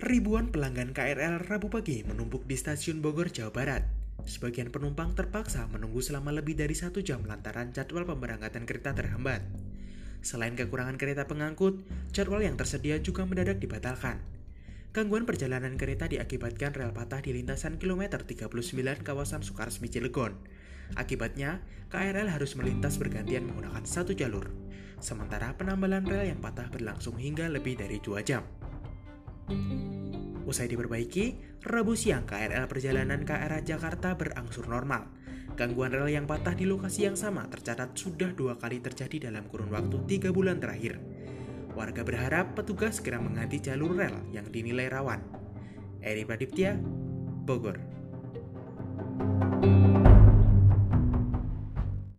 Ribuan pelanggan KRL Rabu pagi menumpuk di stasiun Bogor, Jawa Barat. Sebagian penumpang terpaksa menunggu selama lebih dari satu jam lantaran jadwal pemberangkatan kereta terhambat. Selain kekurangan kereta pengangkut, jadwal yang tersedia juga mendadak dibatalkan. Gangguan perjalanan kereta diakibatkan rel patah di lintasan kilometer 39 kawasan Sukaresmi Cilegon. Akibatnya, KRL harus melintas bergantian menggunakan satu jalur. Sementara penambalan rel yang patah berlangsung hingga lebih dari dua jam. Usai diperbaiki, Rabu siang KRL perjalanan ke arah Jakarta berangsur normal. Gangguan rel yang patah di lokasi yang sama tercatat sudah dua kali terjadi dalam kurun waktu tiga bulan terakhir. Warga berharap petugas segera mengganti jalur rel yang dinilai rawan. Eri Pradiptia, Bogor.